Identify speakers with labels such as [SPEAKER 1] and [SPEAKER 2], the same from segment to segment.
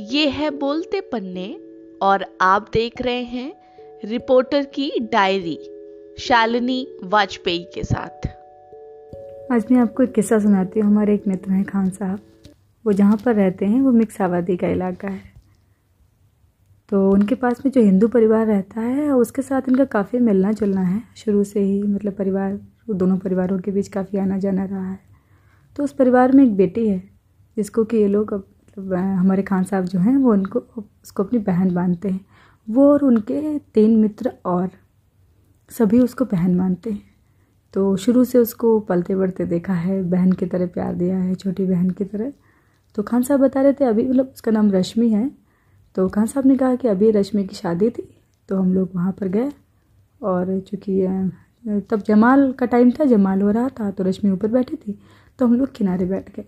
[SPEAKER 1] ये है बोलते पन्ने और आप देख रहे हैं रिपोर्टर की डायरी, शालिनी वाजपेयी के साथ।
[SPEAKER 2] आज मैं आपको एक किस्सा सुनाती हूँ। हमारे एक मित्र हैं खान साहब। वो जहाँ पर रहते हैं, वो मिक्स आबादी का इलाका है। तो उनके पास में जो हिंदू परिवार रहता है, उसके साथ इनका काफ़ी मिलना जुलना है। शुरू से ही मतलब परिवार, दोनों परिवारों के बीच काफ़ी आना जाना रहा है। तो उस परिवार में एक बेटी है, जिसको कि ये लोग अब मतलब हमारे खान साहब जो हैं, वो उनको, उसको अपनी बहन मानते हैं। वो और उनके तीन मित्र और सभी उसको बहन मानते हैं। तो शुरू से उसको पलते बढ़ते देखा है, बहन की तरह प्यार दिया है, छोटी बहन की तरह। तो खान साहब बता रहे थे, अभी मतलब उसका नाम रश्मि है। तो खान साहब ने कहा कि अभी रश्मि की शादी थी तो हम लोग वहाँ पर गए और चूँकि तब जमाल का टाइम था, जमाल हो रहा था तो रश्मि ऊपर बैठी थी तो हम लोग किनारे बैठ गए।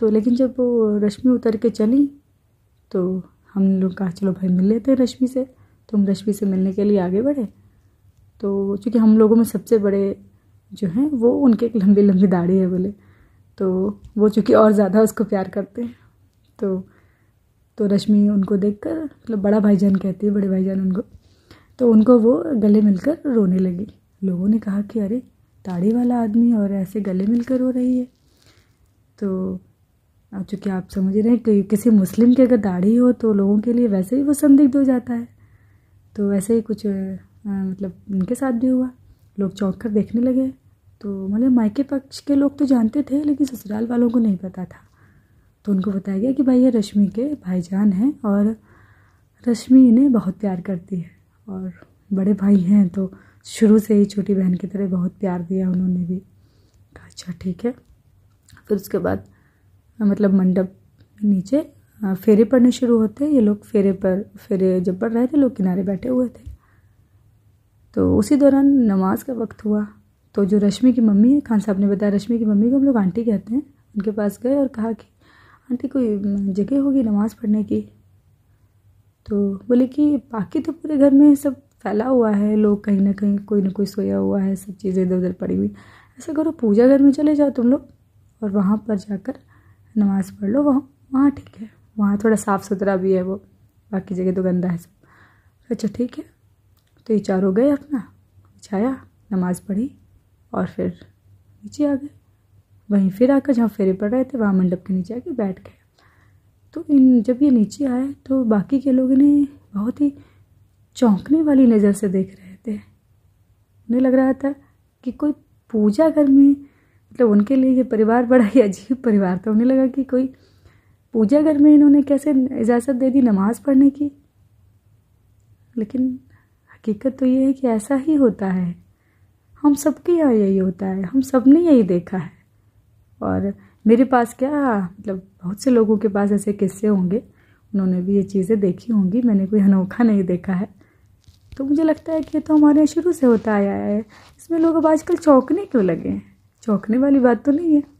[SPEAKER 2] तो लेकिन जब वो रश्मि उतर के चली तो हम लोग कहा, चलो भाई, मिल लेते हैं रश्मि से। तो हम रश्मि से मिलने के लिए आगे बढ़े। तो चूँकि हम लोगों में सबसे बड़े जो हैं, वो उनके एक लंबी लंबी दाढ़ी है बोले। तो वो चूँकि और ज़्यादा उसको प्यार करते हैं। तो तो रश्मि उनको देखकर मतलब बड़ा भाईजान कहती है, बड़े भाईजान उनको। तो उनको वो गले मिलकर रोने लगी। लोगों ने कहा कि, अरे, दाढ़ी वाला आदमी और ऐसे गले मिलकर रो रही है। तो अब चूँकि आप समझ रहे हैं कि किसी मुस्लिम की अगर दाढ़ी हो तो लोगों के लिए वैसे ही वो संदिग्ध हो जाता है। तो वैसे ही कुछ मतलब उनके साथ भी हुआ। लोग चौंक कर देखने लगे। तो मतलब मायके पक्ष के लोग तो जानते थे, लेकिन ससुराल वालों को नहीं पता था। तो उनको बताया गया कि भाई ये रश्मि के भाईजान हैं और रश्मि इन्हें बहुत प्यार करती है। और बड़े भाई हैं तो शुरू से ही छोटी बहन की तरह बहुत प्यार दिया उन्होंने भी। कहा अच्छा ठीक है। फिर उसके बाद मतलब मंडप नीचे। फेरे पड़ने शुरू होते हैं। ये लोग फेरे पर, फेरे जब पढ़ रहे थे, लोग किनारे बैठे हुए थे। तो उसी दौरान नमाज़ का वक्त हुआ। तो जो रश्मि की मम्मी है, खान साहब ने बताया, रश्मि की मम्मी को हम लोग आंटी कहते हैं। उनके पास गए और कहा कि, आंटी, कोई जगह होगी नमाज़ पढ़ने की? तो बोले कि, बाकी तो पूरे घर में सब फैला हुआ है। लोग कहीं ना कहीं, कोई ना कोई सोया हुआ है, सब चीज़ें इधर उधर पड़ी हुई। ऐसा करो, पूजा घर में चले जाओ तुम लोग और वहाँ पर जाकर नमाज़ पढ़ लो, वहाँ वहाँ ठीक है। वहाँ थोड़ा साफ़ सुथरा भी है वो। बाकी जगह तो गंदा है सब। अच्छा ठीक है। तो ये चारों गए अपना। बिछाया, नमाज़ पढ़ी और फिर नीचे आ गए। वहीं फिर आकर जहाँ फेरे पड़ रहे थे, वहाँ मंडप के नीचे आके बैठ गए। तो इन, जब ये नीचे आए तो बाकी के लोग इन्हें बहुत ही चौंकने वाली नज़र से देख रहे थे। उन्हें लग रहा था कि कोई पूजा घर में मतलब उनके लिए ये परिवार बड़ा ही अजीब परिवार था। उन्हें लगा कि कोई पूजा घर में इन्होंने कैसे इजाज़त दे दी, नमाज़ पढ़ने की। लेकिन हकीकत तो ये है कि ऐसा ही होता है। हम सबके यहाँ यही होता है। हम सबने यही देखा है। और मेरे पास क्या मतलब बहुत से लोगों के पास ऐसे किस्से होंगे। उन्होंने भी ये चीज़ें देखी होंगी। मैंने कोई अनोखा नहीं देखा है। तो मुझे लगता है कि ये तो हमारे यहाँ शुरू से होता आया है। इसमें लोग अब आजकल चौंकने क्यों लगे हैं? चौंकने वाली बात तो नहीं है।